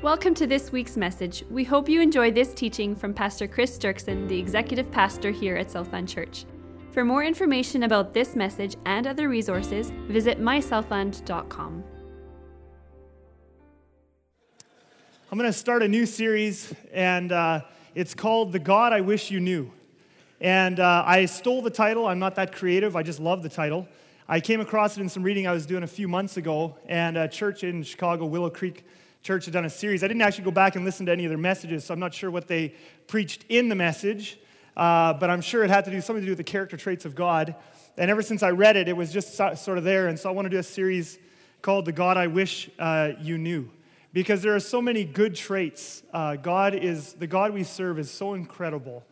Welcome to this week's message. We hope you enjoy this teaching from Pastor Chris Dirksen, the executive pastor here at Southland Church. For more information about this message and other resources, visit mysouthland.com. I'm going to start a new series, and uh, it's called The God I Wish You Knew. And uh, I stole the title. I'm not that creative, I just love the title. I came across it in some reading I was doing a few months ago, and a church in Chicago, Willow Creek Church, had done a series. I didn't actually go back and listen to any of their messages, so I'm not sure what they preached in the message, uh, but I'm sure it had to do something to do with the character traits of God. And ever since I read it, it was just sort of there. And so I want to do a series called The God I Wish uh, You Knew. Because there are so many good traits. Uh, God is, the God we serve is so incredible.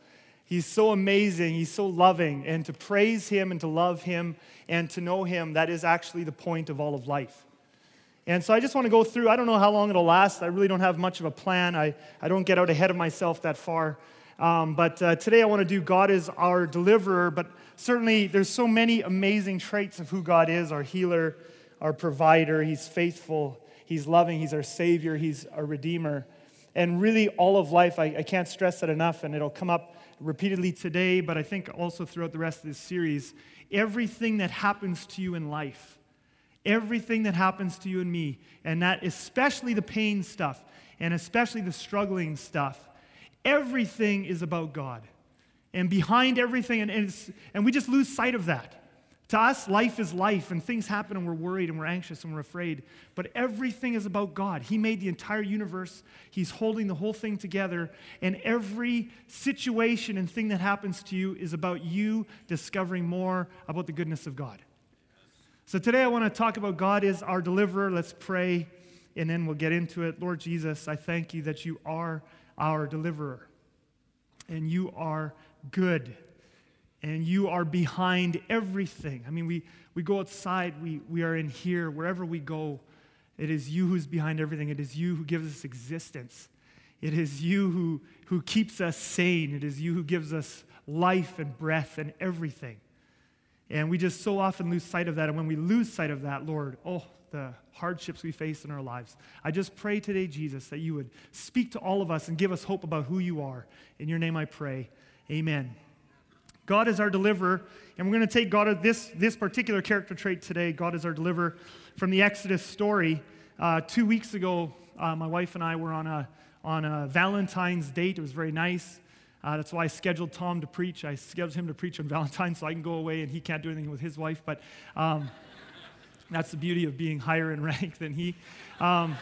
He's so amazing. He's so loving. And to praise Him and to love Him and to know Him, that is actually the point of all of life. And so I just want to go through, I don't know how long it'll last. I really don't have much of a plan. I, I don't get out ahead of myself that far. Um, but uh, today I want to do God is our deliverer, but certainly there's so many amazing traits of who God is our healer, our provider. He's faithful, He's loving, He's our Savior, He's our Redeemer. And really, all of life, I, I can't stress that enough, and it'll come up repeatedly today, but I think also throughout the rest of this series. Everything that happens to you in life, everything that happens to you and me, and that especially the pain stuff, and especially the struggling stuff, everything is about God. And behind everything, and, and, and we just lose sight of that. To us, life is life, and things happen, and we're worried, and we're anxious, and we're afraid. But everything is about God. He made the entire universe, He's holding the whole thing together, and every situation and thing that happens to you is about you discovering more about the goodness of God. So today I want to talk about God is our deliverer. Let's pray and then we'll get into it. Lord Jesus, I thank you that you are our deliverer and you are good and you are behind everything. I mean, we, we go outside, we, we are in here, wherever we go. It is you who's behind everything. It is you who gives us existence. It is you who, who keeps us sane. It is you who gives us life and breath and everything. And we just so often lose sight of that. And when we lose sight of that, Lord, oh, the hardships we face in our lives. I just pray today, Jesus, that you would speak to all of us and give us hope about who you are. In your name I pray. Amen. God is our deliverer, and we're going to take God this, this particular character trait today. God is our deliverer from the Exodus story. Uh, two weeks ago, uh, my wife and I were on a, on a Valentine's date. It was very nice. Uh, that's why I scheduled Tom to preach. I scheduled him to preach on Valentine's so I can go away and he can't do anything with his wife. But um, that's the beauty of being higher in rank than he. Um,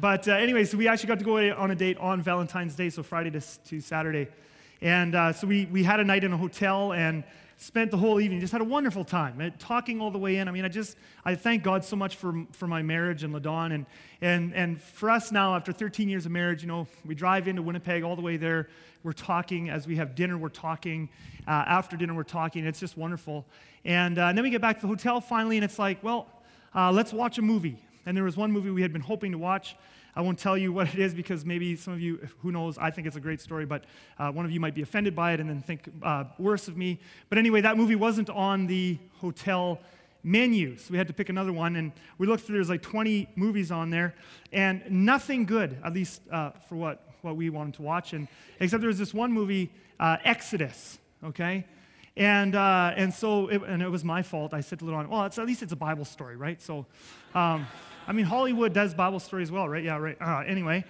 but uh, anyway, so we actually got to go on a date on Valentine's Day, so Friday to, to Saturday. And uh, so we, we had a night in a hotel and spent the whole evening, just had a wonderful time, uh, talking all the way in. I mean, I just, I thank God so much for, for my marriage and LaDawn. And, and, and for us now, after 13 years of marriage, you know, we drive into Winnipeg all the way there we're talking. As we have dinner, we're talking. Uh, after dinner, we're talking. It's just wonderful. And, uh, and, then we get back to the hotel finally, and it's like, well, uh, let's watch a movie. And there was one movie we had been hoping to watch. I won't tell you what it is because maybe some of you, who knows, I think it's a great story, but uh, one of you might be offended by it and then think uh, worse of me. But anyway, that movie wasn't on the hotel menu. So we had to pick another one. And we looked through, there's like 20 movies on there, and nothing good, at least uh, for what what we wanted to watch. And except there was this one movie, uh, Exodus, okay? And, uh, and so, it, and it was my fault. I said to LaDawn, well, at least it's a Bible story, right? So, um, I mean, Hollywood does Bible stories well, right? Yeah, right. Uh, anyway.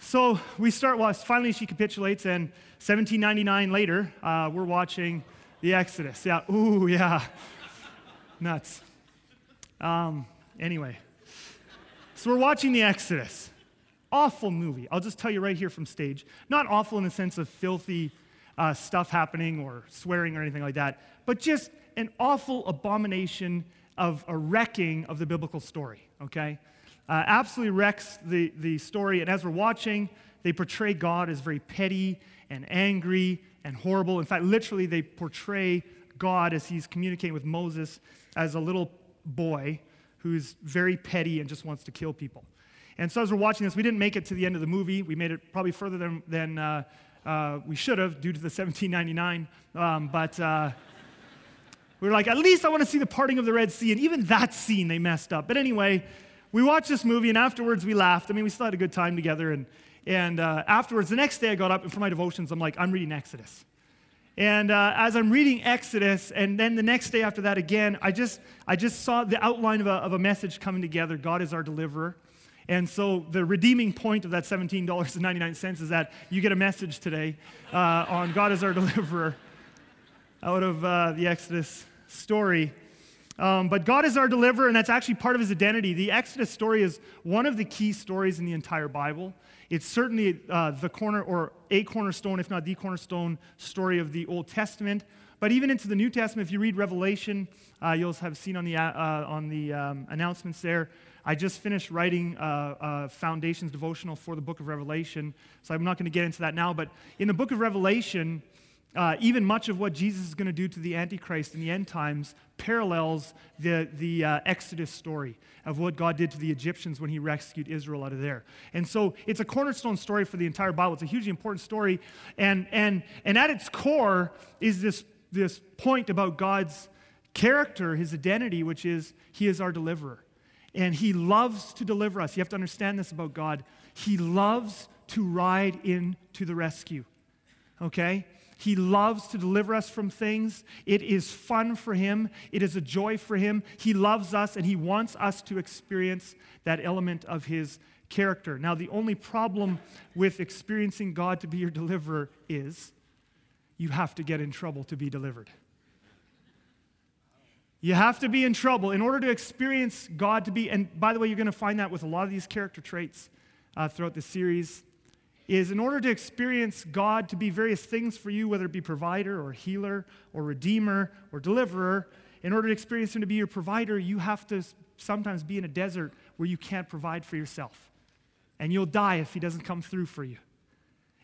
So we start, well, finally she capitulates, and 1799 later, uh, we're watching the Exodus. Yeah, ooh, yeah. Nuts. Um, anyway, so we're watching the Exodus. Awful movie. I'll just tell you right here from stage. Not awful in the sense of filthy uh, stuff happening or swearing or anything like that, but just an awful abomination of a wrecking of the biblical story, okay? Uh, absolutely wrecks the, the story. And as we're watching, they portray God as very petty and angry and horrible. In fact, literally, they portray God as he's communicating with Moses as a little boy who's very petty and just wants to kill people. And so as we're watching this, we didn't make it to the end of the movie. We made it probably further than, than uh, uh, we should have due to the 1799. Um, but uh, we were like, at least I want to see the parting of the Red Sea. And even that scene they messed up. But anyway, we watched this movie, and afterwards we laughed. I mean, we still had a good time together. And, and uh, afterwards, the next day I got up, and for my devotions, I'm like, I'm reading Exodus. And uh, as I'm reading Exodus, and then the next day after that again, I just, I just saw the outline of a, of a message coming together God is our deliverer. And so the redeeming point of that $17.99 is that you get a message today uh, on God is our deliverer out of uh, the Exodus story. Um, but God is our deliverer, and that's actually part of his identity. The Exodus story is one of the key stories in the entire Bible. It's certainly uh, the corner or a cornerstone, if not the cornerstone story of the Old Testament. But even into the New Testament, if you read Revelation, uh, you'll have seen on the, uh, uh on the um, announcements there. I just finished writing uh, a Foundations devotional for the book of Revelation, so I'm not going to get into that now. But in the book of Revelation, uh, even much of what Jesus is going to do to the Antichrist in the end times parallels the, the uh, Exodus story of what God did to the Egyptians when he rescued Israel out of there. And so it's a cornerstone story for the entire Bible. It's a hugely important story. And, and, and at its core is this, this point about God's character, his identity, which is he is our deliverer. And he loves to deliver us. You have to understand this about God. He loves to ride into the rescue. Okay? He loves to deliver us from things. It is fun for Him, it is a joy for Him. He loves us and He wants us to experience that element of His character. Now, the only problem with experiencing God to be your deliverer is you have to get in trouble to be delivered. You have to be in trouble in order to experience God to be, and by the way, you're going to find that with a lot of these character traits uh, throughout the series is in order to experience God to be various things for you, whether it be provider or healer or redeemer or deliverer, in order to experience Him to be your provider, you have to sometimes be in a desert where you can't provide for yourself. And you'll die if He doesn't come through for you.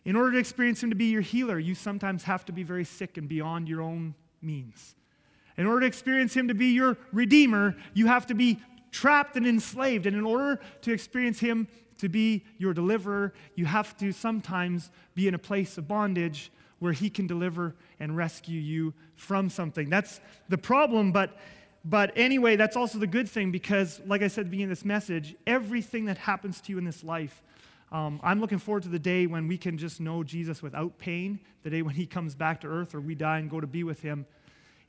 In order to experience Him to be your healer, you sometimes have to be very sick and beyond your own means. In order to experience Him to be your redeemer, you have to be trapped and enslaved. And in order to experience Him to be your deliverer, you have to sometimes be in a place of bondage where He can deliver and rescue you from something. That's the problem, but, but anyway, that's also the good thing because, like I said beginning of this message, everything that happens to you in this life, um, I'm looking forward to the day when we can just know Jesus without pain, the day when He comes back to earth or we die and go to be with Him.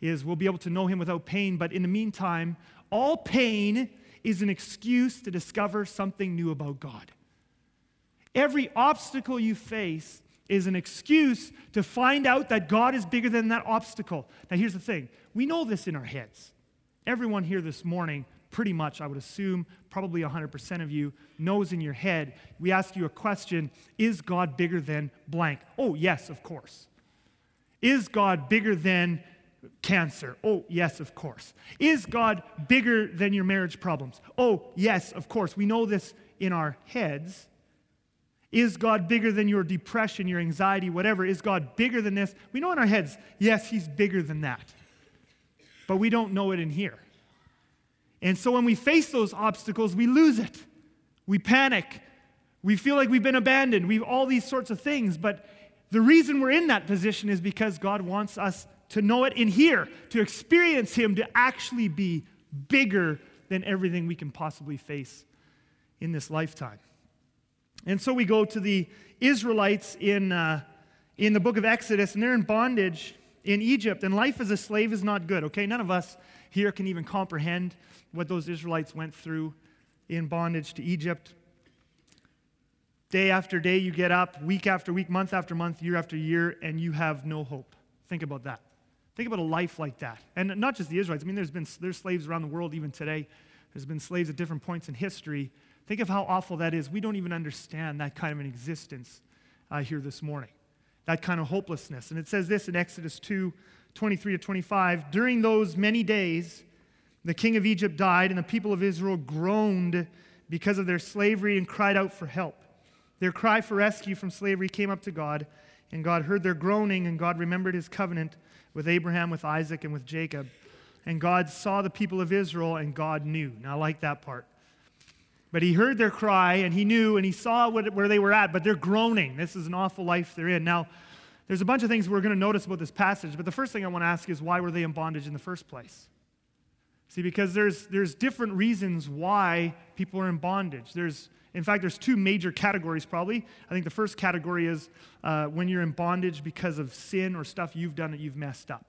Is we'll be able to know him without pain, but in the meantime, all pain is an excuse to discover something new about God. Every obstacle you face is an excuse to find out that God is bigger than that obstacle. Now, here's the thing we know this in our heads. Everyone here this morning, pretty much, I would assume, probably 100% of you, knows in your head. We ask you a question Is God bigger than blank? Oh, yes, of course. Is God bigger than cancer? Oh, yes, of course. Is God bigger than your marriage problems? Oh, yes, of course. We know this in our heads. Is God bigger than your depression, your anxiety, whatever? Is God bigger than this? We know in our heads, yes, He's bigger than that. But we don't know it in here. And so when we face those obstacles, we lose it. We panic. We feel like we've been abandoned. We've all these sorts of things. But the reason we're in that position is because God wants us to know it in here, to experience Him, to actually be bigger than everything we can possibly face in this lifetime. And so we go to the Israelites in, uh, in the book of Exodus, and they're in bondage in Egypt, and life as a slave is not good, okay? None of us here can even comprehend what those Israelites went through in bondage to Egypt. Day after day, you get up, week after week, month after month, year after year, and you have no hope. Think about that. Think about a life like that. And not just the Israelites. I mean, there's been there's slaves around the world even today. There's been slaves at different points in history. Think of how awful that is. We don't even understand that kind of an existence uh, here this morning, that kind of hopelessness. And it says this in Exodus 2 23 to 25. During those many days, the king of Egypt died, and the people of Israel groaned because of their slavery and cried out for help. Their cry for rescue from slavery came up to God, and God heard their groaning, and God remembered his covenant with Abraham, with Isaac, and with Jacob. And God saw the people of Israel, and God knew. Now, I like that part. But he heard their cry, and he knew, and he saw what, where they were at, but they're groaning. This is an awful life they're in. Now, there's a bunch of things we're going to notice about this passage, but the first thing I want to ask is why were they in bondage in the first place? See, because there's, there's different reasons why people are in bondage. There's, in fact, there's two major categories probably. I think the first category is uh, when you're in bondage because of sin or stuff you've done that you've messed up.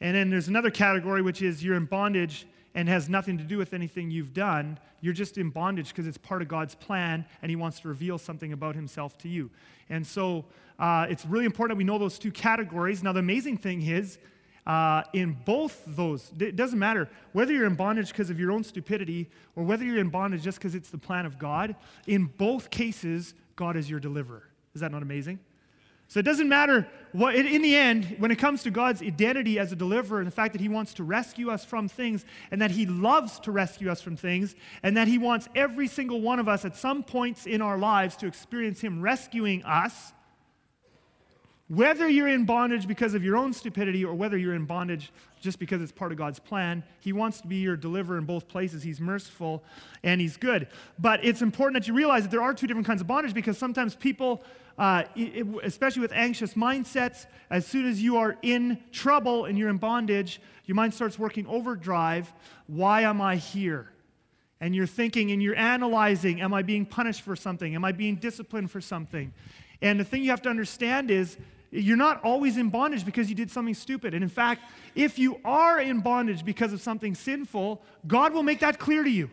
And then there's another category, which is you're in bondage and has nothing to do with anything you've done. You're just in bondage because it's part of God's plan and He wants to reveal something about Himself to you. And so uh, it's really important that we know those two categories. Now, the amazing thing is, uh, in both those, it doesn't matter whether you're in bondage because of your own stupidity or whether you're in bondage just because it's the plan of God, in both cases, God is your deliverer. Is that not amazing? So it doesn't matter what, in the end, when it comes to God's identity as a deliverer and the fact that He wants to rescue us from things and that He loves to rescue us from things and that He wants every single one of us at some points in our lives to experience Him rescuing us, whether you're in bondage because of your own stupidity or whether you're in bondage just because it's part of God's plan, He wants to be your deliverer in both places. He's merciful and He's good. But it's important that you realize that there are two different kinds of bondage because sometimes people uh, it, especially with anxious mindsets, as soon as you are in trouble and you're in bondage, your mind starts working overdrive. Why am I here? And you're thinking and you're analyzing Am I being punished for something? Am I being disciplined for something? And the thing you have to understand is you're not always in bondage because you did something stupid. And in fact, if you are in bondage because of something sinful, God will make that clear to you.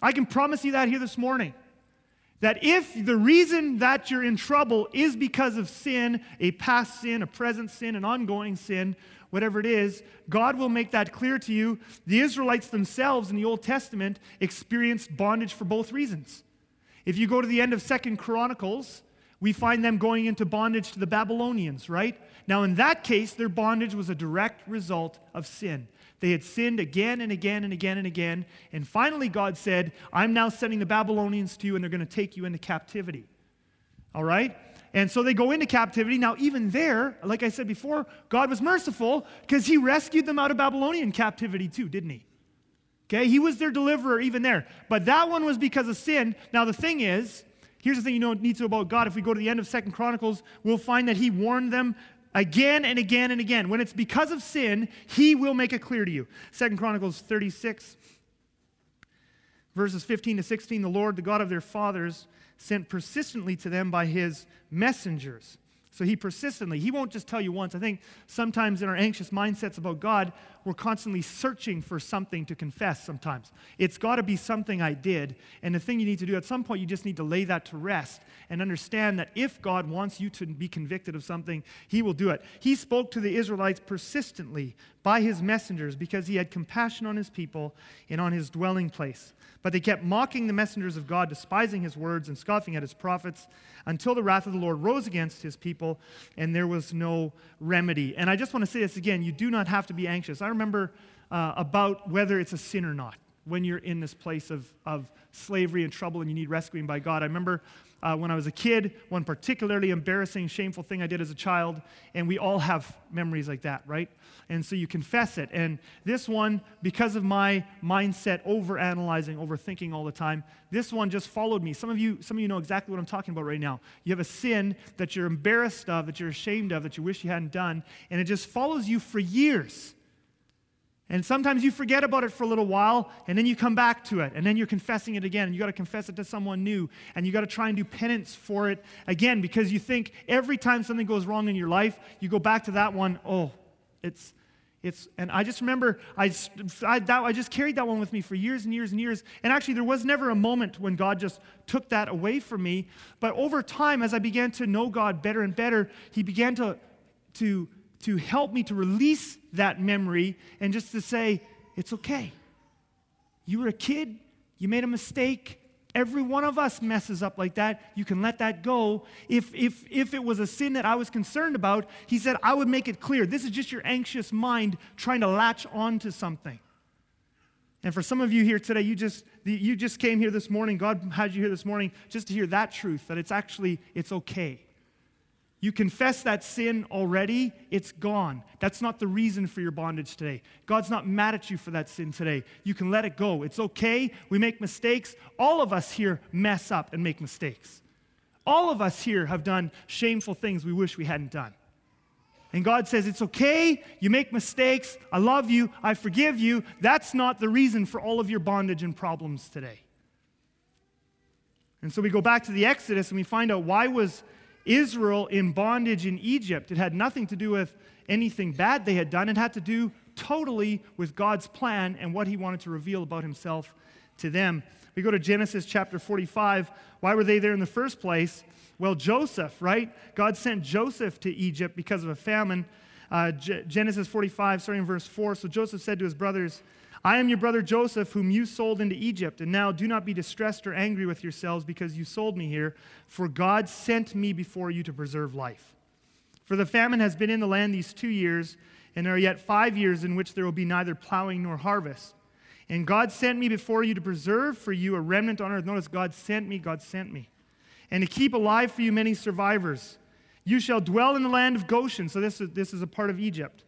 I can promise you that here this morning. That if the reason that you're in trouble is because of sin, a past sin, a present sin, an ongoing sin, whatever it is, God will make that clear to you. The Israelites themselves in the Old Testament experienced bondage for both reasons. If you go to the end of Second Chronicles, we find them going into bondage to the Babylonians, right? Now, in that case, their bondage was a direct result of sin. They had sinned again and again and again and again. And finally, God said, I'm now sending the Babylonians to you, and they're going to take you into captivity. All right? And so they go into captivity. Now, even there, like I said before, God was merciful because he rescued them out of Babylonian captivity too, didn't he? Okay, he was their deliverer even there. But that one was because of sin. Now, the thing is, here's the thing you know need to know about God. If we go to the end of Second Chronicles, we'll find that he warned them again and again and again. When it's because of sin, he will make it clear to you. Second Chronicles 36, verses 15 to 16, the Lord, the God of their fathers, sent persistently to them by his messengers so he persistently, he won't just tell you once. I think sometimes in our anxious mindsets about God, we're constantly searching for something to confess sometimes. It's got to be something I did. And the thing you need to do at some point, you just need to lay that to rest and understand that if God wants you to be convicted of something, he will do it. He spoke to the Israelites persistently by his messengers because he had compassion on his people and on his dwelling place. But they kept mocking the messengers of God, despising his words and scoffing at his prophets, until the wrath of the Lord rose against his people, and there was no remedy. And I just want to say this again you do not have to be anxious. I remember uh, about whether it's a sin or not when you're in this place of, of slavery and trouble and you need rescuing by God. I remember uh, when I was a kid, one particularly embarrassing, shameful thing I did as a child, and we all have memories like that, right? And so you confess it. And this one, because of my mindset, over analyzing, overthinking all the time, this one just followed me. Some of you, some of you know exactly what I'm talking about right now. You have a sin that you're embarrassed of, that you're ashamed of, that you wish you hadn't done, and it just follows you for years. And sometimes you forget about it for a little while, and then you come back to it, and then you're confessing it again. And you got to confess it to someone new, and you got to try and do penance for it again because you think every time something goes wrong in your life, you go back to that one. Oh, it's, it's. And I just remember I, I, that, I just carried that one with me for years and years and years. And actually, there was never a moment when God just took that away from me. But over time, as I began to know God better and better, He began to to to help me to release that memory and just to say, it's okay. You were a kid, you made a mistake. Every one of us messes up like that. You can let that go. If, if, if it was a sin that I was concerned about, he said, I would make it clear. This is just your anxious mind trying to latch on to something. And for some of you here today, you just, you just came here this morning. God had you here this morning just to hear that truth, that it's actually, it's okay. You confess that sin already, it's gone. That's not the reason for your bondage today. God's not mad at you for that sin today. You can let it go. It's okay. We make mistakes. All of us here mess up and make mistakes. All of us here have done shameful things we wish we hadn't done. And God says, It's okay, you make mistakes, I love you, I forgive you. That's not the reason for all of your bondage and problems today. And so we go back to the Exodus and we find out why was Israel in bondage in Egypt? It had nothing to do with anything bad they had done. It had to do totally with God's plan and what he wanted to reveal about himself to them. We go to Genesis chapter 45. Why were they there in the first place? Well, Joseph, right? God sent Joseph to Egypt because of a famine. Uh, G- Genesis 45, starting in verse 4. So Joseph said to his brothers, I am your brother Joseph, whom you sold into Egypt. And now do not be distressed or angry with yourselves because you sold me here, for God sent me before you to preserve life. For the famine has been in the land these two years, and there are yet five years in which there will be neither plowing nor harvest. And God sent me before you to preserve for you a remnant on earth. Notice, God sent me, God sent me. And to keep alive for you many survivors. You shall dwell in the land of Goshen. So, this is, this is a part of Egypt.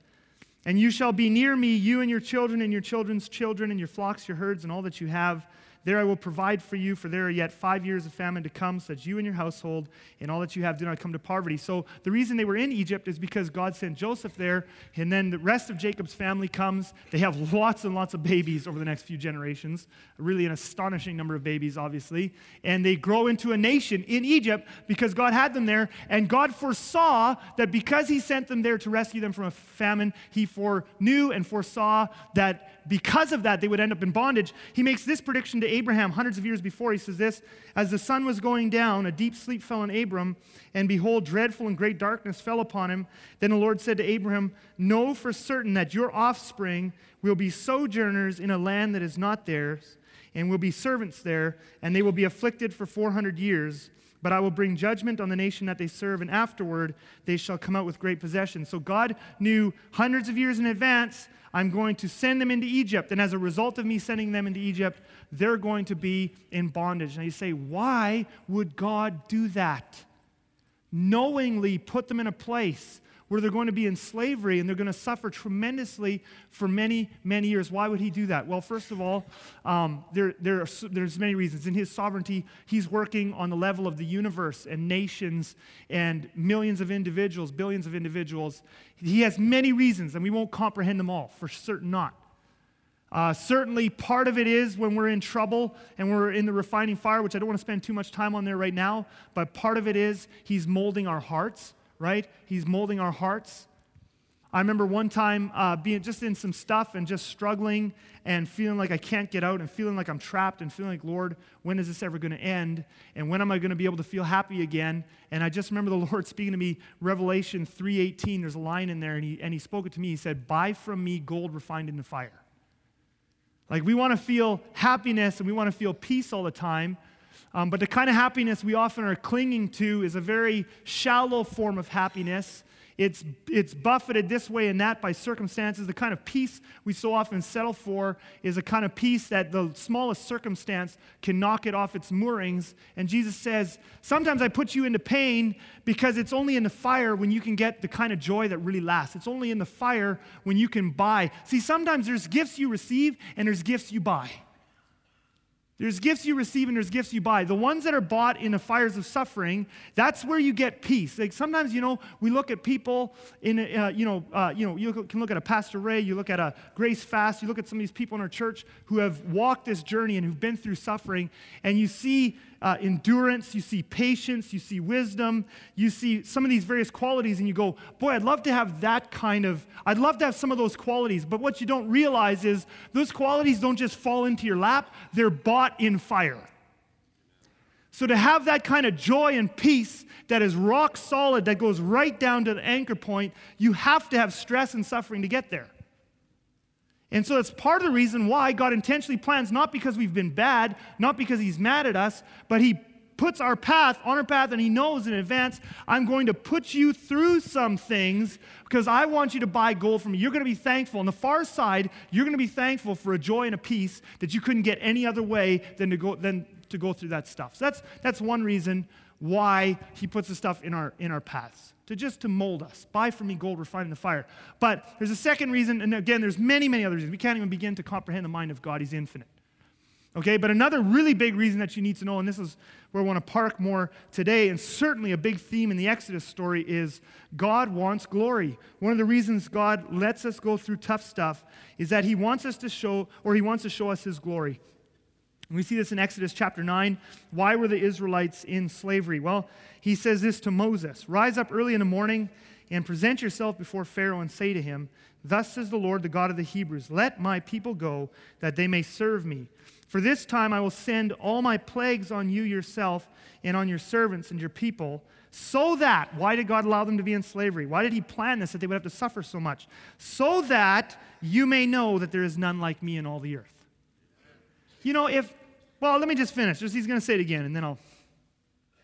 And you shall be near me, you and your children, and your children's children, and your flocks, your herds, and all that you have there I will provide for you, for there are yet five years of famine to come, so that you and your household and all that you have do not come to poverty. So the reason they were in Egypt is because God sent Joseph there, and then the rest of Jacob's family comes. They have lots and lots of babies over the next few generations, really an astonishing number of babies, obviously. And they grow into a nation in Egypt because God had them there, and God foresaw that because He sent them there to rescue them from a famine, He foreknew and foresaw that because of that, they would end up in bondage. He makes this prediction to Abraham hundreds of years before. He says this As the sun was going down, a deep sleep fell on Abram, and behold, dreadful and great darkness fell upon him. Then the Lord said to Abraham, Know for certain that your offspring will be sojourners in a land that is not theirs, and will be servants there, and they will be afflicted for 400 years. But I will bring judgment on the nation that they serve, and afterward they shall come out with great possessions. So God knew hundreds of years in advance I'm going to send them into Egypt. And as a result of me sending them into Egypt, they're going to be in bondage. Now you say, why would God do that? Knowingly put them in a place where they're going to be in slavery and they're going to suffer tremendously for many, many years. Why would he do that? Well, first of all, um, there, there are, there's many reasons. In his sovereignty, he's working on the level of the universe and nations and millions of individuals, billions of individuals. He has many reasons, and we won't comprehend them all, for certain not. Uh, certainly, part of it is when we're in trouble and we're in the refining fire, which I don't want to spend too much time on there right now, but part of it is He's molding our hearts right? He's molding our hearts. I remember one time uh, being just in some stuff and just struggling and feeling like I can't get out and feeling like I'm trapped and feeling like, Lord, when is this ever going to end? And when am I going to be able to feel happy again? And I just remember the Lord speaking to me, Revelation 3.18, there's a line in there, and he, and he spoke it to me. He said, buy from me gold refined in the fire. Like we want to feel happiness and we want to feel peace all the time, um, but the kind of happiness we often are clinging to is a very shallow form of happiness. It's, it's buffeted this way and that by circumstances. The kind of peace we so often settle for is a kind of peace that the smallest circumstance can knock it off its moorings. And Jesus says, Sometimes I put you into pain because it's only in the fire when you can get the kind of joy that really lasts. It's only in the fire when you can buy. See, sometimes there's gifts you receive and there's gifts you buy. There's gifts you receive and there's gifts you buy. The ones that are bought in the fires of suffering, that's where you get peace. Like sometimes, you know, we look at people in, uh, you know, uh, you know, you can look at a Pastor Ray, you look at a Grace Fast, you look at some of these people in our church who have walked this journey and who've been through suffering, and you see uh, endurance, you see patience, you see wisdom, you see some of these various qualities, and you go, Boy, I'd love to have that kind of, I'd love to have some of those qualities. But what you don't realize is those qualities don't just fall into your lap, they're bought in fire. So to have that kind of joy and peace that is rock solid, that goes right down to the anchor point, you have to have stress and suffering to get there. And so that's part of the reason why God intentionally plans, not because we've been bad, not because He's mad at us, but He puts our path on our path and He knows in advance, I'm going to put you through some things because I want you to buy gold from me. You're going to be thankful. On the far side, you're going to be thankful for a joy and a peace that you couldn't get any other way than to go, than to go through that stuff. So that's, that's one reason why He puts the stuff in our, in our paths to just to mold us. Buy from me gold refined in the fire. But there's a second reason, and again, there's many, many other reasons. We can't even begin to comprehend the mind of God. He's infinite. Okay, but another really big reason that you need to know, and this is where I want to park more today, and certainly a big theme in the Exodus story is God wants glory. One of the reasons God lets us go through tough stuff is that He wants us to show, or He wants to show us His glory. We see this in Exodus chapter 9. Why were the Israelites in slavery? Well, He says this to Moses Rise up early in the morning and present yourself before Pharaoh and say to him, Thus says the Lord, the God of the Hebrews, Let my people go, that they may serve me. For this time I will send all my plagues on you yourself and on your servants and your people, so that, why did God allow them to be in slavery? Why did He plan this that they would have to suffer so much? So that you may know that there is none like me in all the earth. You know, if, well, let me just finish. Just, he's going to say it again, and then I'll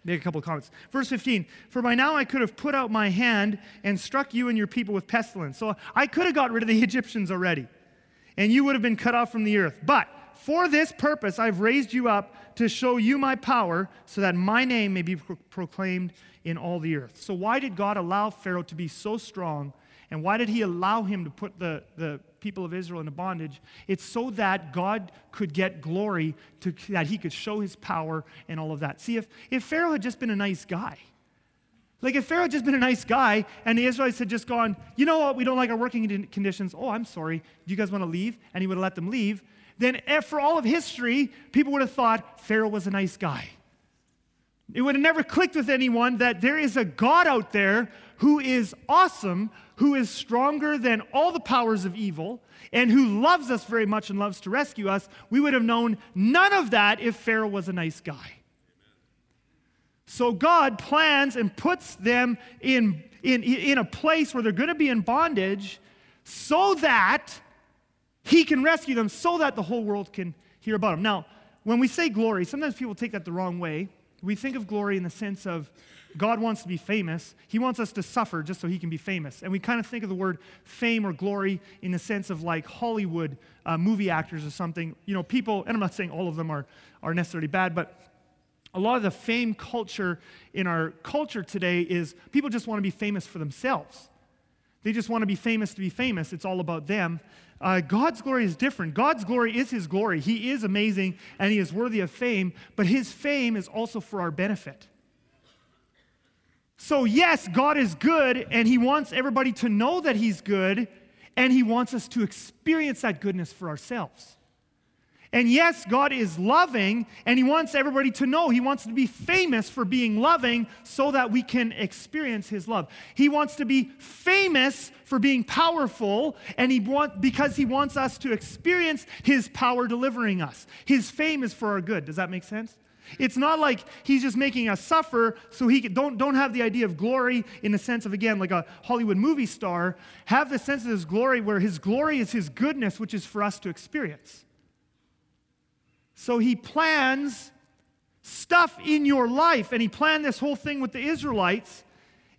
make a couple of comments. Verse 15 For by now I could have put out my hand and struck you and your people with pestilence. So I could have got rid of the Egyptians already, and you would have been cut off from the earth. But for this purpose, I've raised you up to show you my power, so that my name may be pro- proclaimed in all the earth. So, why did God allow Pharaoh to be so strong? And why did he allow him to put the, the people of Israel into bondage? It's so that God could get glory, to, that he could show his power and all of that. See, if, if Pharaoh had just been a nice guy, like if Pharaoh had just been a nice guy and the Israelites had just gone, you know what, we don't like our working conditions. Oh, I'm sorry. Do you guys want to leave? And he would have let them leave then eh, for all of history, people would have thought Pharaoh was a nice guy. It would have never clicked with anyone that there is a God out there who is awesome, who is stronger than all the powers of evil, and who loves us very much and loves to rescue us. We would have known none of that if Pharaoh was a nice guy. So God plans and puts them in, in, in a place where they're going to be in bondage so that he can rescue them so that the whole world can hear about him. Now, when we say glory, sometimes people take that the wrong way. We think of glory in the sense of God wants to be famous. He wants us to suffer just so he can be famous. And we kind of think of the word fame or glory in the sense of like Hollywood uh, movie actors or something. You know, people, and I'm not saying all of them are, are necessarily bad, but a lot of the fame culture in our culture today is people just want to be famous for themselves. They just want to be famous to be famous. It's all about them. Uh, God's glory is different. God's glory is His glory. He is amazing and He is worthy of fame, but His fame is also for our benefit. So, yes, God is good and He wants everybody to know that He's good, and He wants us to experience that goodness for ourselves. And yes, God is loving, and He wants everybody to know. He wants to be famous for being loving so that we can experience His love. He wants to be famous for being powerful, and he want, because He wants us to experience His power delivering us. His fame is for our good. Does that make sense? It's not like he's just making us suffer so he can, don't, don't have the idea of glory in the sense of, again, like a Hollywood movie star. Have the sense of his glory where his glory is his goodness, which is for us to experience. So he plans stuff in your life, and he planned this whole thing with the Israelites.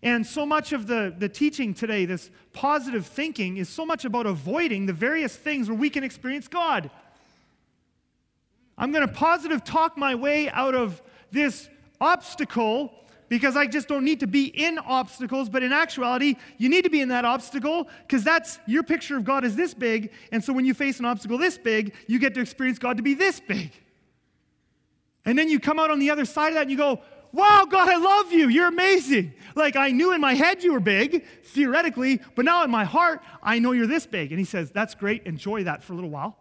And so much of the, the teaching today, this positive thinking, is so much about avoiding the various things where we can experience God. I'm going to positive talk my way out of this obstacle because I just don't need to be in obstacles, but in actuality, you need to be in that obstacle because that's your picture of God is this big. And so when you face an obstacle this big, you get to experience God to be this big. And then you come out on the other side of that and you go, Wow, God, I love you. You're amazing. Like I knew in my head you were big, theoretically, but now in my heart, I know you're this big. And he says, That's great. Enjoy that for a little while.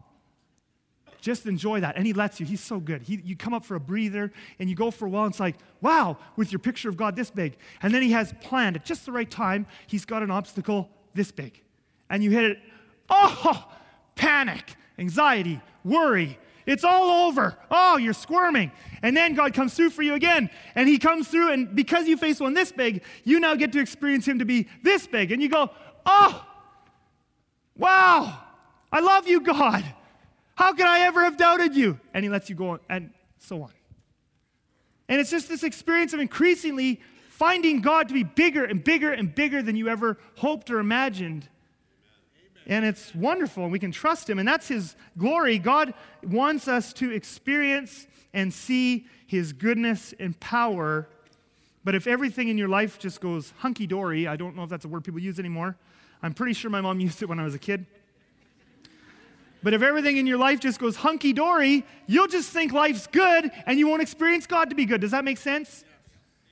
Just enjoy that. And he lets you. He's so good. He, you come up for a breather and you go for a while, and it's like, wow, with your picture of God this big. And then he has planned at just the right time, he's got an obstacle this big. And you hit it, oh, panic, anxiety, worry. It's all over. Oh, you're squirming. And then God comes through for you again. And he comes through, and because you face one this big, you now get to experience him to be this big. And you go, oh, wow, I love you, God. How could I ever have doubted you? And he lets you go and so on. And it's just this experience of increasingly finding God to be bigger and bigger and bigger than you ever hoped or imagined. And it's wonderful, and we can trust Him, and that's His glory. God wants us to experience and see His goodness and power. But if everything in your life just goes hunky dory, I don't know if that's a word people use anymore. I'm pretty sure my mom used it when I was a kid. But if everything in your life just goes hunky dory, you'll just think life's good and you won't experience God to be good. Does that make sense?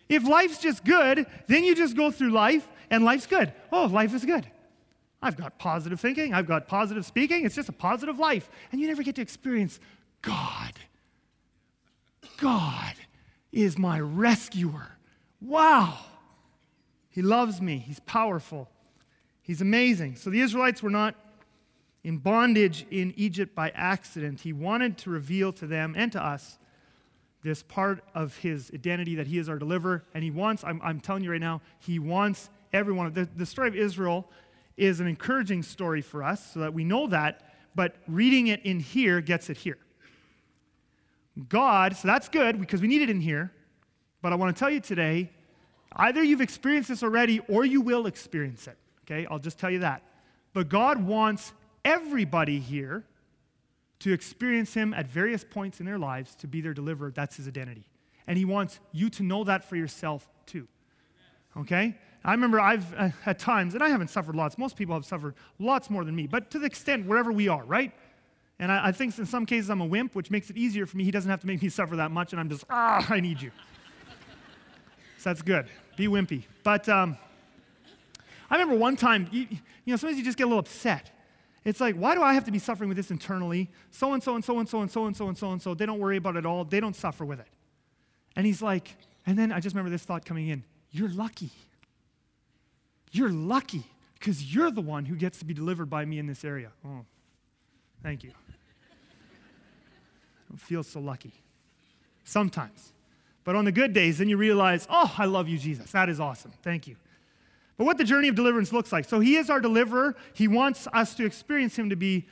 If life's just good, then you just go through life and life's good. Oh, life is good. I've got positive thinking, I've got positive speaking. It's just a positive life. And you never get to experience God. God is my rescuer. Wow. He loves me. He's powerful. He's amazing. So the Israelites were not in bondage in Egypt by accident. He wanted to reveal to them and to us this part of his identity that he is our deliverer. And he wants, I'm, I'm telling you right now, he wants everyone. The, the story of Israel is an encouraging story for us so that we know that, but reading it in here gets it here. God, so that's good because we need it in here, but I want to tell you today either you've experienced this already or you will experience it. Okay, I'll just tell you that. But God wants everybody here to experience Him at various points in their lives to be their deliverer. That's His identity. And He wants you to know that for yourself too. Okay? I remember I've uh, at times, and I haven't suffered lots, most people have suffered lots more than me, but to the extent wherever we are, right? And I, I think in some cases I'm a wimp, which makes it easier for me. He doesn't have to make me suffer that much, and I'm just, ah, I need you. so that's good. Be wimpy. But um, I remember one time, you, you know, sometimes you just get a little upset. It's like, why do I have to be suffering with this internally? So and so and so and so and so and so and so and so. They don't worry about it all. They don't suffer with it. And he's like, and then I just remember this thought coming in you're lucky. You're lucky because you're the one who gets to be delivered by me in this area. Oh, thank you. I don't feel so lucky. Sometimes. But on the good days, then you realize, oh, I love you, Jesus. That is awesome. Thank you. But what the journey of deliverance looks like. So he is our deliverer. He wants us to experience him to be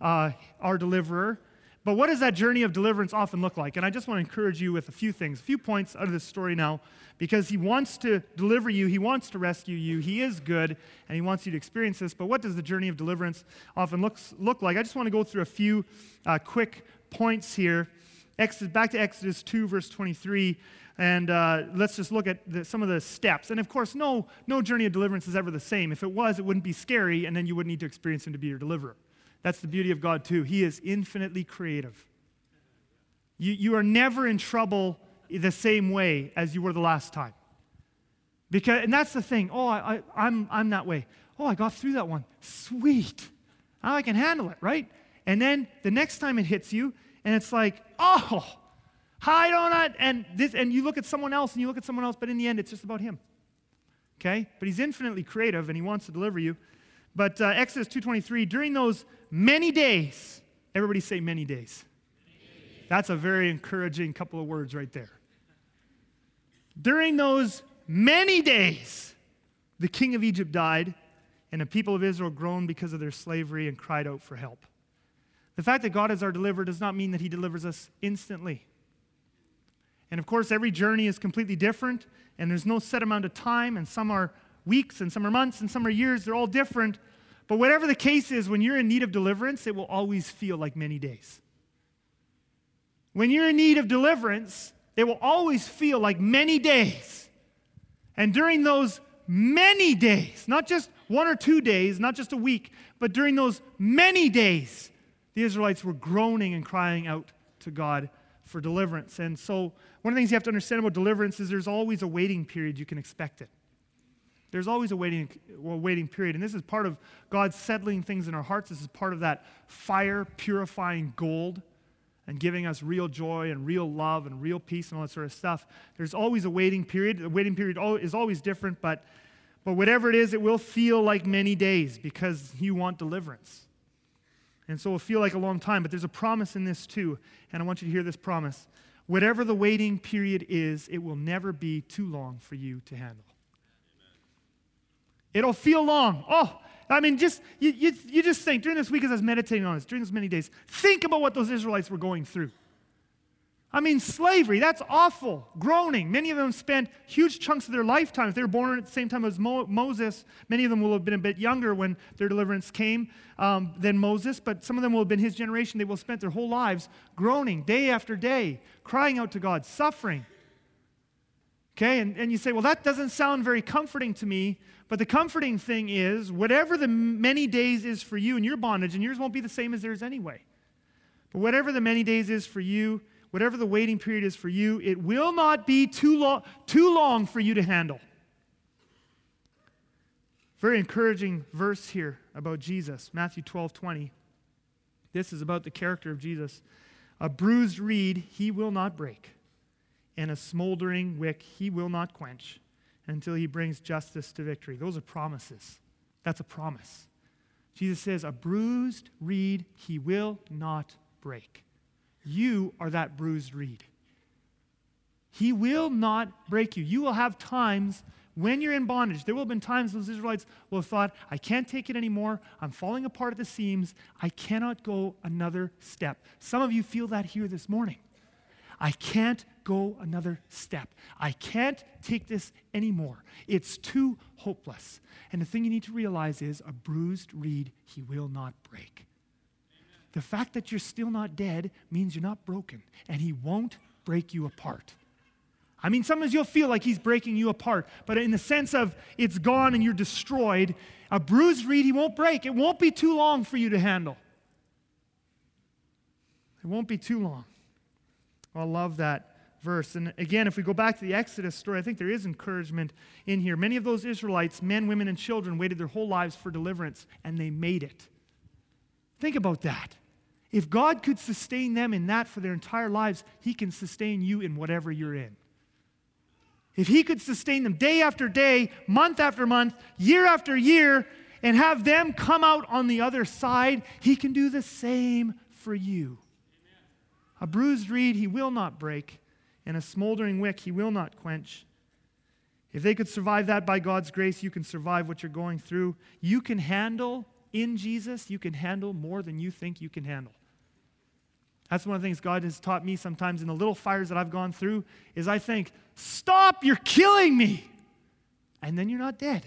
uh, our deliverer. But what does that journey of deliverance often look like? And I just want to encourage you with a few things, a few points out of this story now, because he wants to deliver you, he wants to rescue you, he is good, and he wants you to experience this. But what does the journey of deliverance often looks, look like? I just want to go through a few uh, quick points here. Exodus, back to Exodus 2, verse 23. And uh, let's just look at the, some of the steps. And of course, no, no journey of deliverance is ever the same. If it was, it wouldn't be scary, and then you wouldn't need to experience Him to be your deliverer. That's the beauty of God, too. He is infinitely creative. You, you are never in trouble the same way as you were the last time. Because, and that's the thing. Oh, I, I, I'm, I'm that way. Oh, I got through that one. Sweet. Now I can handle it, right? And then the next time it hits you, and it's like, oh, hi, donut. And, this, and you look at someone else, and you look at someone else, but in the end, it's just about him. Okay? But he's infinitely creative, and he wants to deliver you. But uh, Exodus 2.23, during those many days, everybody say many days. That's a very encouraging couple of words right there. During those many days, the king of Egypt died, and the people of Israel groaned because of their slavery and cried out for help. The fact that God is our deliverer does not mean that he delivers us instantly. And of course, every journey is completely different, and there's no set amount of time, and some are weeks, and some are months, and some are years. They're all different. But whatever the case is, when you're in need of deliverance, it will always feel like many days. When you're in need of deliverance, it will always feel like many days. And during those many days, not just one or two days, not just a week, but during those many days, the Israelites were groaning and crying out to God for deliverance. And so, one of the things you have to understand about deliverance is there's always a waiting period you can expect it. There's always a waiting, a waiting period. And this is part of God settling things in our hearts. This is part of that fire purifying gold and giving us real joy and real love and real peace and all that sort of stuff. There's always a waiting period. The waiting period is always different, but, but whatever it is, it will feel like many days because you want deliverance. And so it'll feel like a long time, but there's a promise in this too. And I want you to hear this promise. Whatever the waiting period is, it will never be too long for you to handle. It'll feel long. Oh, I mean, just you, you, you just think during this week as I was meditating on this, during this many days, think about what those Israelites were going through. I mean, slavery, that's awful. Groaning. Many of them spent huge chunks of their lifetime. If they were born at the same time as Mo- Moses, many of them will have been a bit younger when their deliverance came um, than Moses, but some of them will have been his generation. They will have spent their whole lives groaning day after day, crying out to God, suffering. Okay, and, and you say, well, that doesn't sound very comforting to me. But the comforting thing is, whatever the many days is for you in your bondage, and yours won't be the same as theirs anyway. But whatever the many days is for you, whatever the waiting period is for you, it will not be too, long, too long for you to handle. Very encouraging verse here about Jesus, Matthew 12 20. This is about the character of Jesus. A bruised reed he will not break, and a smoldering wick he will not quench until he brings justice to victory. Those are promises. That's a promise. Jesus says, A bruised reed he will not break. You are that bruised reed. He will not break you. You will have times when you're in bondage, there will have been times those Israelites will have thought, I can't take it anymore. I'm falling apart at the seams. I cannot go another step. Some of you feel that here this morning. I can't go another step. I can't take this anymore. It's too hopeless. And the thing you need to realize is a bruised reed he will not break. The fact that you're still not dead means you're not broken, and he won't break you apart. I mean, sometimes you'll feel like he's breaking you apart, but in the sense of it's gone and you're destroyed, a bruised reed he won't break. It won't be too long for you to handle. It won't be too long. I love that verse. And again, if we go back to the Exodus story, I think there is encouragement in here. Many of those Israelites, men, women, and children, waited their whole lives for deliverance, and they made it. Think about that. If God could sustain them in that for their entire lives, He can sustain you in whatever you're in. If he could sustain them day after day, month after month, year after year, and have them come out on the other side, he can do the same for you. Amen. A bruised reed he will not break, and a smoldering wick he will not quench. If they could survive that by God's grace, you can survive what you're going through. You can handle in Jesus, you can handle more than you think you can handle. That's one of the things God has taught me sometimes in the little fires that I've gone through is I think, stop, you're killing me. And then you're not dead.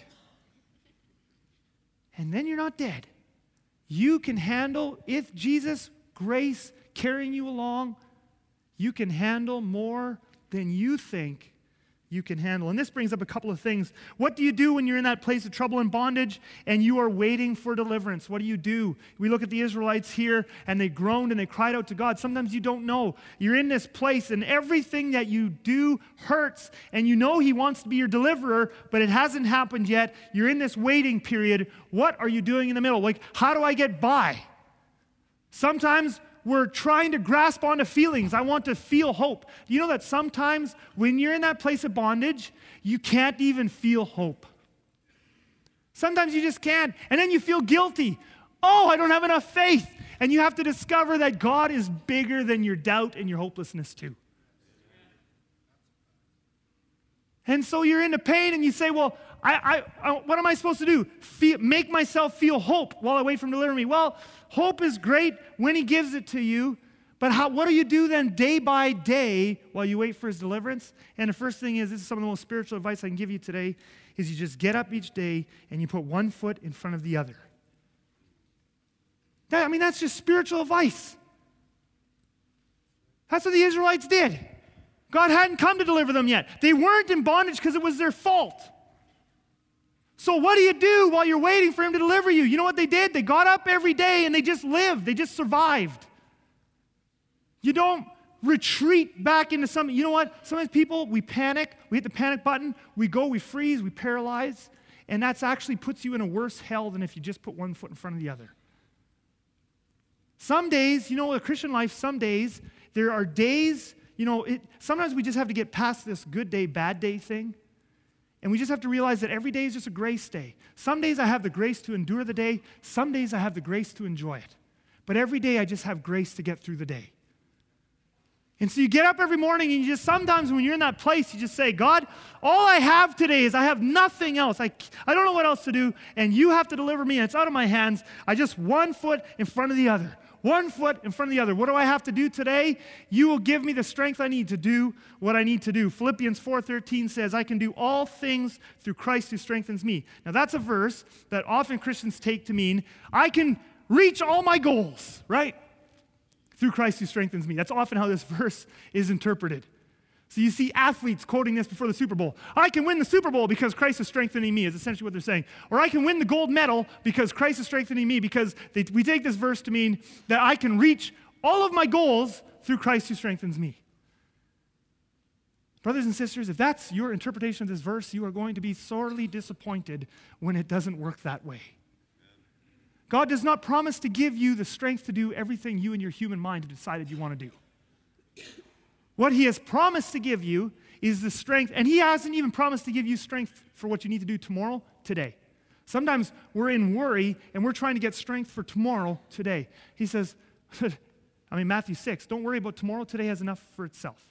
And then you're not dead. You can handle, if Jesus' grace carrying you along, you can handle more than you think you can handle. And this brings up a couple of things. What do you do when you're in that place of trouble and bondage and you are waiting for deliverance? What do you do? We look at the Israelites here and they groaned and they cried out to God. Sometimes you don't know. You're in this place and everything that you do hurts and you know He wants to be your deliverer, but it hasn't happened yet. You're in this waiting period. What are you doing in the middle? Like, how do I get by? Sometimes we're trying to grasp onto feelings. I want to feel hope. You know that sometimes when you're in that place of bondage, you can't even feel hope. Sometimes you just can't. And then you feel guilty. Oh, I don't have enough faith. And you have to discover that God is bigger than your doubt and your hopelessness, too. And so you're in the pain and you say, Well, I, I, I, what am I supposed to do? Feel, make myself feel hope while I wait for him to deliver me. Well, hope is great when he gives it to you, but how, what do you do then day by day while you wait for his deliverance? And the first thing is this is some of the most spiritual advice I can give you today is you just get up each day and you put one foot in front of the other. That, I mean, that's just spiritual advice. That's what the Israelites did. God hadn't come to deliver them yet. They weren't in bondage because it was their fault. So, what do you do while you're waiting for him to deliver you? You know what they did? They got up every day and they just lived, they just survived. You don't retreat back into something. You know what? Sometimes people, we panic, we hit the panic button, we go, we freeze, we paralyze, and that actually puts you in a worse hell than if you just put one foot in front of the other. Some days, you know, a Christian life, some days, there are days, you know, it, sometimes we just have to get past this good day, bad day thing. And we just have to realize that every day is just a grace day. Some days I have the grace to endure the day, some days I have the grace to enjoy it. But every day I just have grace to get through the day. And so you get up every morning and you just sometimes when you're in that place, you just say, God, all I have today is I have nothing else. I, I don't know what else to do, and you have to deliver me, and it's out of my hands. I just one foot in front of the other one foot in front of the other. What do I have to do today? You will give me the strength I need to do what I need to do. Philippians 4:13 says, "I can do all things through Christ who strengthens me." Now that's a verse that often Christians take to mean I can reach all my goals, right? Through Christ who strengthens me. That's often how this verse is interpreted. So you see athletes quoting this before the Super Bowl. I can win the Super Bowl because Christ is strengthening me, is essentially what they're saying. Or I can win the gold medal because Christ is strengthening me, because they, we take this verse to mean that I can reach all of my goals through Christ who strengthens me. Brothers and sisters, if that's your interpretation of this verse, you are going to be sorely disappointed when it doesn't work that way. God does not promise to give you the strength to do everything you and your human mind have decided you want to do. What he has promised to give you is the strength, and he hasn't even promised to give you strength for what you need to do tomorrow, today. Sometimes we're in worry and we're trying to get strength for tomorrow, today. He says, I mean, Matthew 6, don't worry about tomorrow, today has enough for itself.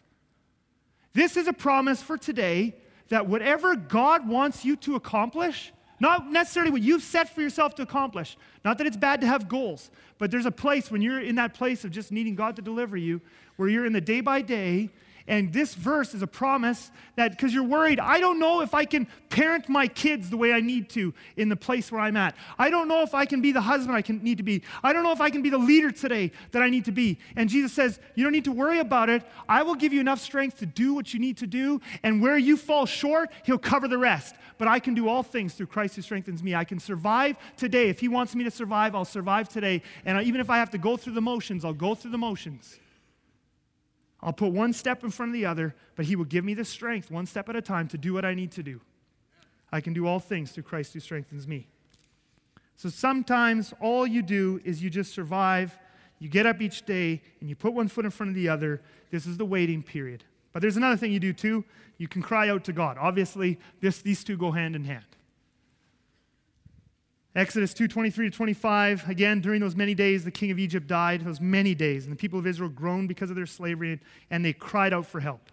This is a promise for today that whatever God wants you to accomplish, not necessarily what you've set for yourself to accomplish, not that it's bad to have goals, but there's a place when you're in that place of just needing God to deliver you where you're in the day by day. And this verse is a promise that because you're worried, I don't know if I can parent my kids the way I need to in the place where I'm at. I don't know if I can be the husband I can, need to be. I don't know if I can be the leader today that I need to be. And Jesus says, You don't need to worry about it. I will give you enough strength to do what you need to do. And where you fall short, He'll cover the rest. But I can do all things through Christ who strengthens me. I can survive today. If He wants me to survive, I'll survive today. And even if I have to go through the motions, I'll go through the motions. I'll put one step in front of the other, but He will give me the strength, one step at a time, to do what I need to do. I can do all things through Christ who strengthens me. So sometimes all you do is you just survive. You get up each day and you put one foot in front of the other. This is the waiting period. But there's another thing you do too. You can cry out to God. Obviously, this, these two go hand in hand. Exodus 2:23 to 25, Again, during those many days, the king of Egypt died, those many days, and the people of Israel groaned because of their slavery, and they cried out for help.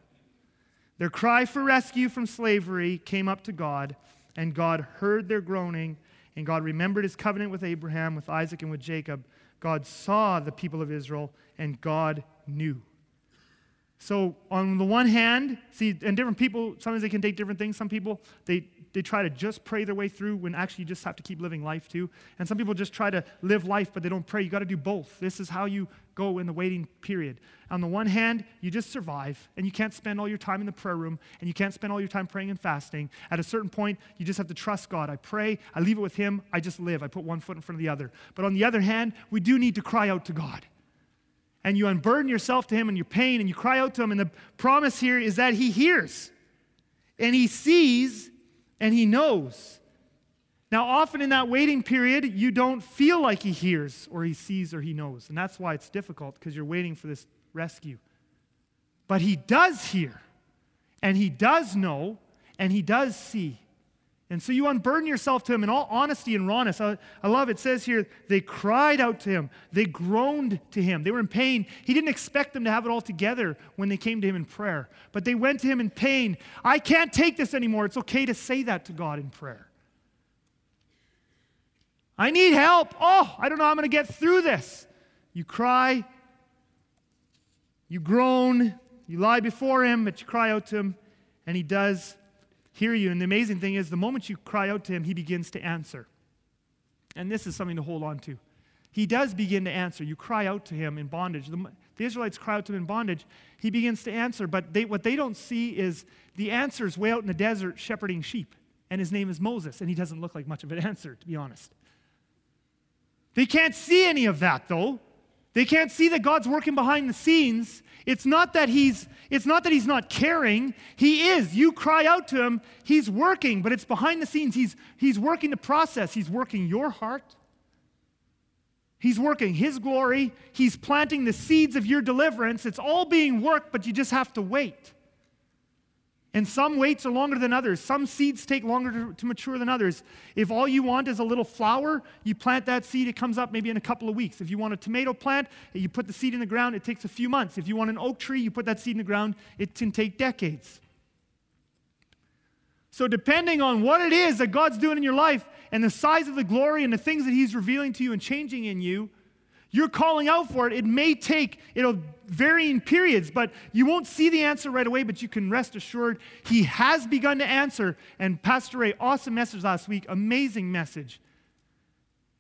Their cry for rescue from slavery came up to God, and God heard their groaning, and God remembered his covenant with Abraham, with Isaac, and with Jacob. God saw the people of Israel, and God knew. So, on the one hand, see, and different people, sometimes they can take different things. Some people, they, they try to just pray their way through when actually you just have to keep living life too. And some people just try to live life, but they don't pray. You got to do both. This is how you go in the waiting period. On the one hand, you just survive, and you can't spend all your time in the prayer room, and you can't spend all your time praying and fasting. At a certain point, you just have to trust God. I pray, I leave it with Him, I just live. I put one foot in front of the other. But on the other hand, we do need to cry out to God and you unburden yourself to Him and your pain and you cry out to Him. And the promise here is that He hears and He sees and he knows. Now, often in that waiting period, you don't feel like he hears or he sees or he knows. And that's why it's difficult because you're waiting for this rescue. But he does hear, and he does know, and he does see. And so you unburden yourself to him in all honesty and rawness. I, I, love it. says here, they cried out to him. They groaned to him. They were in pain. He didn't expect them to have it all together when they came to him in prayer. But they went to him in pain. I can't take this anymore. It's okay to say that to God in prayer. I need help. Oh, I don't know how I'm going to get through this. You cry, you groan, you lie before him, but you cry out to him, and he does hear you. And the amazing thing is, the moment you cry out to him, he begins to answer. And this is something to hold on to. He does begin to answer. You cry out to him in bondage. The, the Israelites cry out to him in bondage. He begins to answer, but they, what they don't see is the answer is way out in the desert shepherding sheep. And his name is Moses, and he doesn't look like much of an answer, to be honest. They can't see any of that, though. They can't see that God's working behind the scenes. It's not that he's it's not that he's not caring. He is. You cry out to him, he's working, but it's behind the scenes. He's he's working the process. He's working your heart. He's working his glory. He's planting the seeds of your deliverance. It's all being worked, but you just have to wait. And some waits are longer than others. Some seeds take longer to, to, mature than others. If all you want is a little flower, you plant that seed, it comes up maybe in a couple of weeks. If you want a tomato plant, you put the seed in the ground, it takes a few months. If you want an oak tree, you put that seed in the ground, it can take decades. So, depending on what it is that God's doing in your life and the size of the glory and the things that He's revealing to you and changing in you, you're calling out for it. It may take, it'll vary in periods, but you won't see the answer right away, but you can rest assured he has begun to answer. And Pastor Ray, awesome message last week, amazing message.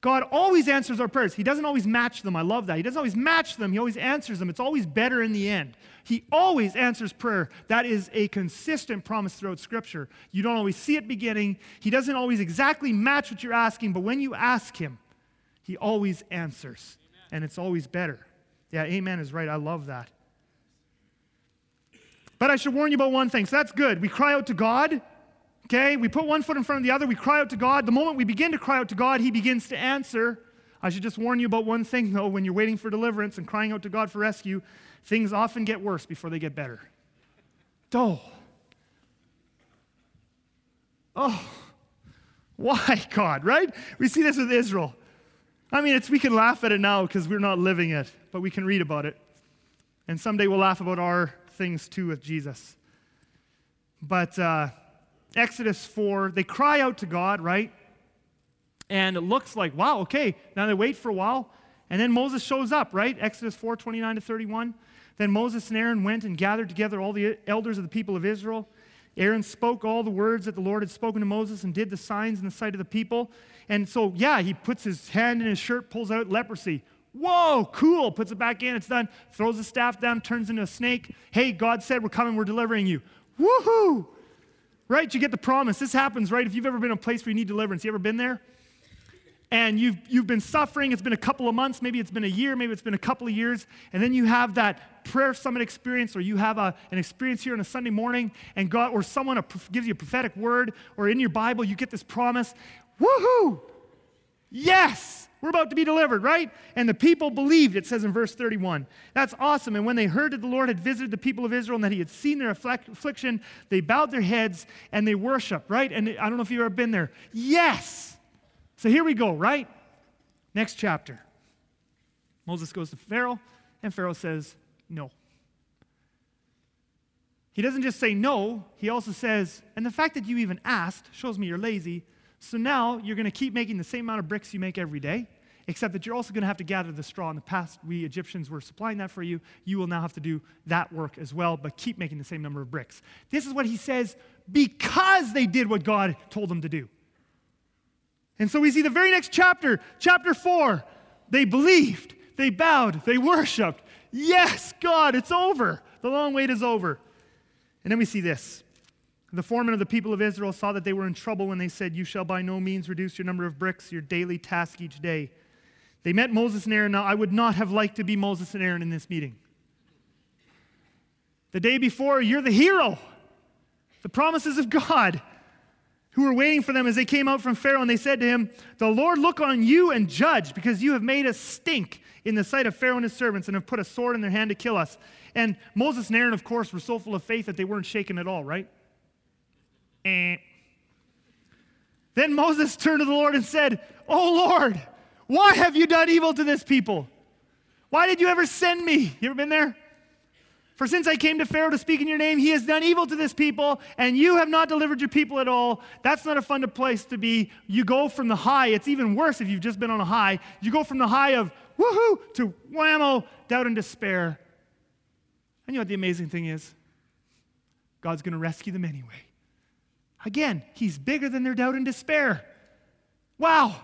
God always answers our prayers. He doesn't always match them. I love that. He doesn't always match them, He always answers them. It's always better in the end. He always answers prayer. That is a consistent promise throughout Scripture. You don't always see it beginning. He doesn't always exactly match what you're asking, but when you ask Him, He always answers. And it's always better. Yeah, amen is right. I love that. But I should warn you about one thing. So that's good. We cry out to God. Okay? We put one foot in front of the other. We cry out to God. The moment we begin to cry out to God, He begins to answer. I should just warn you about one thing, though. When you're waiting for deliverance and crying out to God for rescue, things often get worse before they get better. Oh. Oh. Why, God, right? We see this with Israel. I mean, we can laugh at it now because we're not living it, but we can read about it. And someday we'll laugh about our things too with Jesus. But uh, Exodus 4, they cry out to God, right? And it looks like, wow, okay. Now they wait for a while. And then Moses shows up, right? Exodus 4, 29 to 31. Then Moses and Aaron went and gathered together all the elders of the people of Israel. Aaron spoke all the words that the Lord had spoken to Moses and did the signs in the sight of the people. And so, yeah, he puts his hand in his shirt, pulls out leprosy. Whoa, cool. Puts it back in, it's done. Throws the staff down, turns into a snake. Hey, God said, We're coming, we're delivering you. Woohoo! Right? You get the promise. This happens, right? If you've ever been in a place where you need deliverance, you ever been there? And you've, you've been suffering, it's been a couple of months, maybe it's been a year, maybe it's been a couple of years, and then you have that prayer summit experience, or you have a, an experience here on a Sunday morning, and God, or someone a, gives you a prophetic word, or in your Bible, you get this promise. Woohoo! Yes! We're about to be delivered, right? And the people believed, it says in verse 31. That's awesome. And when they heard that the Lord had visited the people of Israel and that he had seen their affliction, they bowed their heads and they worshiped, right? And I don't know if you've ever been there. Yes! So here we go, right? Next chapter. Moses goes to Pharaoh, and Pharaoh says, No. He doesn't just say no, he also says, And the fact that you even asked shows me you're lazy so now you're going to keep making the same amount of bricks you make every day, except that you're also going to have to gather the straw. In the past, we Egyptians were supplying that for you. You will now have to do that work as well, but keep making the same number of bricks. This is what he says because they did what God told them to do. And so we see the very next chapter, chapter four, they believed, they bowed, they worshiped. Yes, God, it's over. The long wait is over. And then we see this. The foreman of the people of Israel saw that they were in trouble when they said, You shall by no means reduce your number of bricks, your daily task each day. They met Moses and Aaron. Now, I would not have liked to be Moses and Aaron in this meeting. The day before, you're the hero. The promises of God who were waiting for them as they came out from Pharaoh, and they said to him, The Lord look on you and judge, because you have made us stink in the sight of Pharaoh and his servants, and have put a sword in their hand to kill us. And Moses and Aaron, of course, were so full of faith that they weren't shaken at all, right? Eh. Then Moses turned to the Lord and said, Oh Lord, why have you done evil to this people? Why did you ever send me? You ever been there? For since I came to Pharaoh to speak in your name, he has done evil to this people, and you have not delivered your people at all. That's not a fun place to be. You go from the high, it's even worse if you've just been on a high. You go from the high of woohoo to whammo, doubt and despair. And you know what the amazing thing is? God's going to rescue them anyway. Again, he's bigger than their doubt and despair. Wow.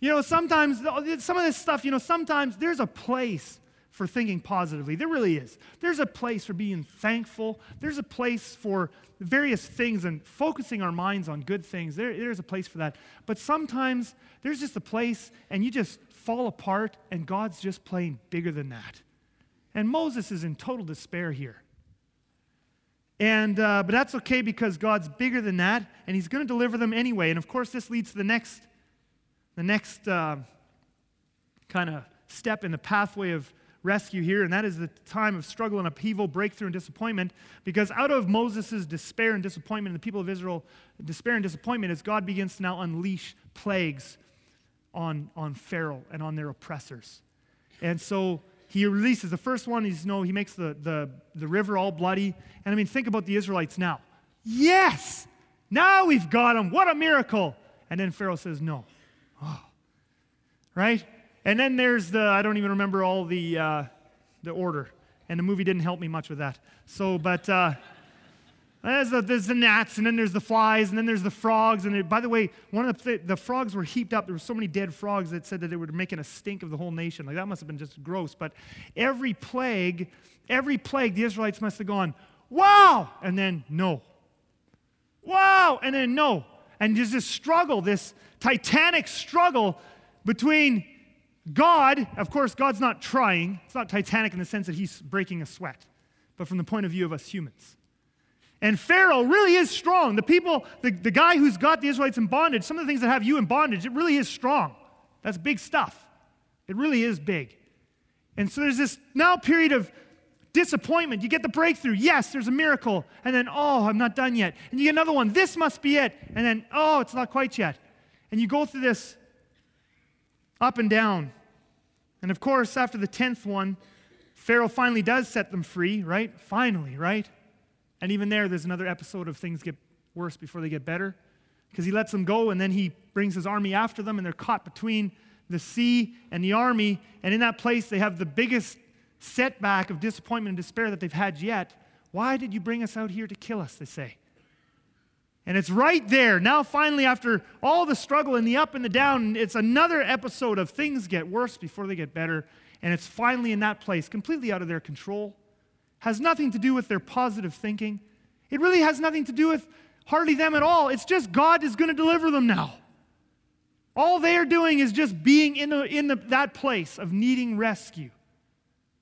You know, sometimes, some of this stuff, you know, sometimes there's a place for thinking positively. There really is. There's a place for being thankful. There's a place for various things and focusing our minds on good things. There, there's a place for that. But sometimes there's just a place and you just fall apart and God's just playing bigger than that. And Moses is in total despair here. And, uh, but that's okay because God's bigger than that, and He's going to deliver them anyway. And of course, this leads to the next, the next uh, kind of step in the pathway of rescue here, and that is the time of struggle and upheaval, breakthrough, and disappointment. Because out of Moses' despair and disappointment, and the people of Israel, despair and disappointment, as God begins to now unleash plagues on, on Pharaoh and on their oppressors. And so he releases the first one he's, you know he makes the, the, the river all bloody and i mean think about the israelites now yes now we've got them what a miracle and then pharaoh says no oh. right and then there's the i don't even remember all the uh, the order and the movie didn't help me much with that so but uh, There's the, there's the gnats, and then there's the flies, and then there's the frogs. And by the way, one of the, the frogs were heaped up. There were so many dead frogs that said that they were making a stink of the whole nation. Like that must have been just gross. But every plague, every plague, the Israelites must have gone, wow, and then no. Wow, and then no. And there's this struggle, this titanic struggle between God, of course, God's not trying. It's not titanic in the sense that he's breaking a sweat, but from the point of view of us humans. And Pharaoh really is strong. The people, the, the guy who's got the Israelites in bondage, some of the things that have you in bondage, it really is strong. That's big stuff. It really is big. And so there's this now period of disappointment. You get the breakthrough. Yes, there's a miracle. And then, oh, I'm not done yet. And you get another one. This must be it. And then, oh, it's not quite yet. And you go through this up and down. And of course, after the 10th one, Pharaoh finally does set them free, right? Finally, right? And even there, there's another episode of things get worse before they get better. Because he lets them go and then he brings his army after them and they're caught between the sea and the army. And in that place, they have the biggest setback of disappointment and despair that they've had yet. Why did you bring us out here to kill us? They say. And it's right there. Now, finally, after all the struggle and the up and the down, it's another episode of things get worse before they get better. And it's finally in that place, completely out of their control has nothing to do with their positive thinking. It really has nothing to do with hardly them at all. It's just God is going to deliver them now. All they are doing is just being in, the, in the, that place of needing rescue.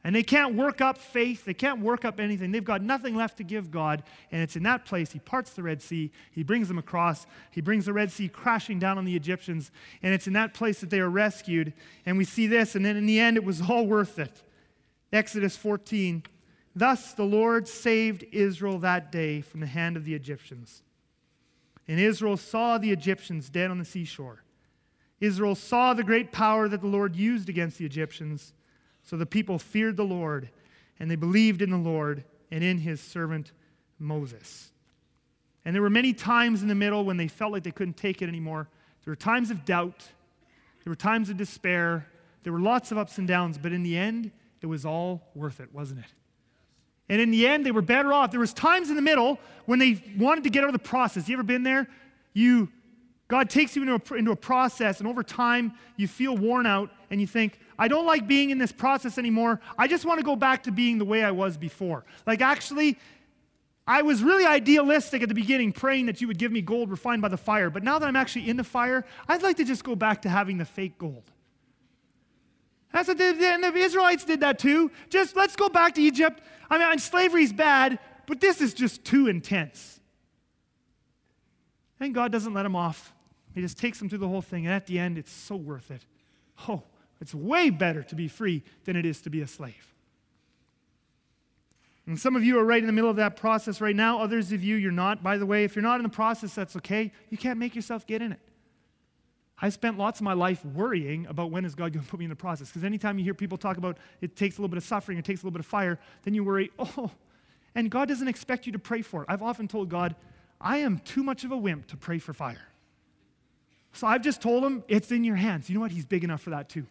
And they can't work up faith. They can't work up anything. They've got nothing left to give God. And it's in that place He parts the Red Sea. He brings them across. He brings the Red Sea crashing down on the Egyptians. And it's in that place that they are rescued. And we see this. And then in the end, it was all worth it. Exodus 14, Thus the Lord saved Israel that day from the hand of the Egyptians. And Israel saw the Egyptians dead on the seashore. Israel saw the great power that the Lord used against the Egyptians. So the people feared the Lord, and they believed in the Lord and in his servant Moses. And there were many times in the middle when they felt like they couldn't take it anymore. There were times of doubt, there were times of despair, there were lots of ups and downs, but in the end, it was all worth it, wasn't it? And in the end, they were better off. There was times in the middle when they wanted to get out of the process. You ever been there? You, God takes you into a, into a process, and over time, you feel worn out, and you think, I don't like being in this process anymore. I just want to go back to being the way I was before. Like, actually, I was really idealistic at the beginning, praying that you would give me gold refined by the fire. But now that I'm actually in the fire, I'd like to just go back to having the fake gold. That's what the, the Israelites did that too. Just let's go back to Egypt. I mean, slavery's bad, but this is just too intense. And God doesn't let them off. He just takes them through the whole thing. And at the end, it's so worth it. Oh, it's way better to be free than it is to be a slave. And some of you are right in the middle of that process right now. Others of you, you're not. By the way, if you're not in the process, that's okay. You can't make yourself get in it. I spent lots of my life worrying about when is God going to put me in the process. Because anytime you hear people talk about it takes a little bit of suffering, it takes a little bit of fire, then you worry, oh, and God doesn't expect you to pray for it. I've often told God, I am too much of a wimp to pray for fire. So I've just told him, it's in your hands. You know what? He's big enough for that too.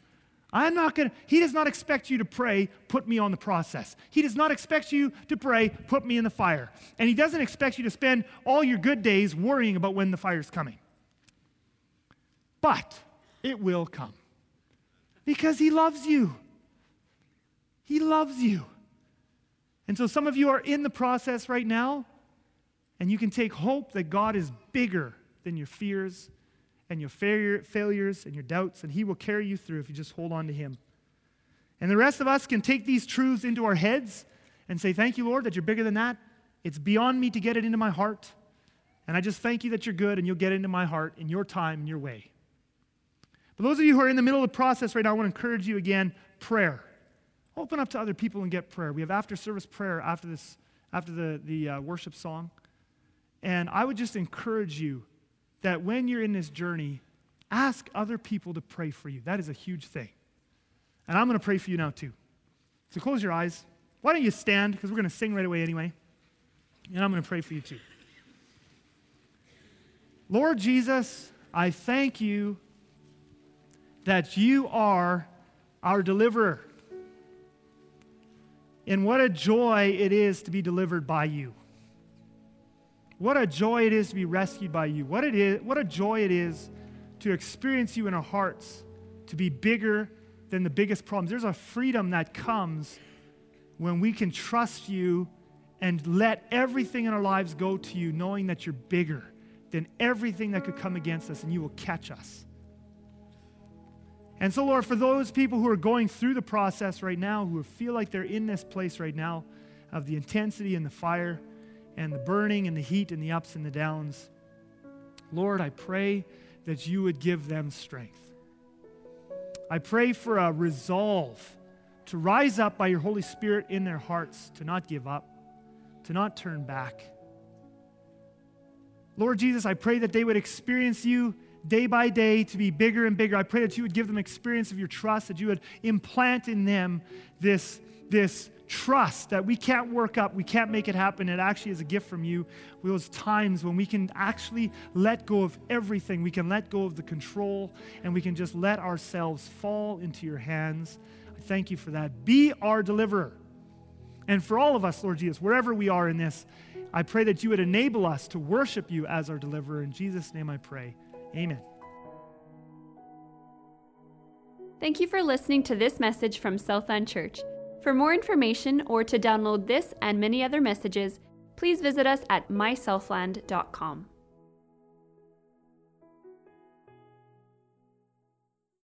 I'm not going to, he does not expect you to pray, put me on the process. He does not expect you to pray, put me in the fire. And he doesn't expect you to spend all your good days worrying about when the fire's coming. But it will come because He loves you. He loves you. And so some of you are in the process right now, and you can take hope that God is bigger than your fears and your failure, failures and your doubts, and He will carry you through if you just hold on to Him. And the rest of us can take these truths into our heads and say, Thank you, Lord, that you're bigger than that. It's beyond me to get it into my heart. And I just thank you that you're good and you'll get into my heart in your time and your way. For those of you who are in the middle of the process right now, I want to encourage you again prayer. Open up to other people and get prayer. We have after service prayer after, this, after the, the uh, worship song. And I would just encourage you that when you're in this journey, ask other people to pray for you. That is a huge thing. And I'm going to pray for you now, too. So close your eyes. Why don't you stand? Because we're going to sing right away anyway. And I'm going to pray for you, too. Lord Jesus, I thank you that you are our deliverer. And what a joy it is to be delivered by you. What a joy it is to be rescued by you. What, it is, what a joy it is to experience you in our hearts, to be bigger than the biggest problems. There's a freedom that comes when we can trust you and let everything in our lives go to you, knowing that you're bigger than everything that could come against us and you will catch us. And so, Lord, for those people who are going through the process right now, who feel like they're in this place right now of the intensity and the fire and the burning and the heat and the ups and the downs, Lord, I pray that you would give them strength. I pray for a resolve to rise up by your Holy Spirit in their hearts, to not give up, to not turn back. Lord Jesus, I pray that they would experience you day by day to be bigger and bigger. I pray that you would give them experience of your trust, that you would implant in them this, this trust that we can't work up, we can't make it happen. It actually is a gift from you. Those times when we can actually let go of everything, we can let go of the control, and we can just let ourselves fall into your hands. I thank you for that. Be our deliverer. And for all of us, Lord Jesus, wherever we are in this, I pray that you would enable us to worship you as our deliverer. In Jesus' name I pray. Amen. Thank you for listening to this message from Southland Church. For more information or to download this and many other messages, please visit us at mysouthland.com.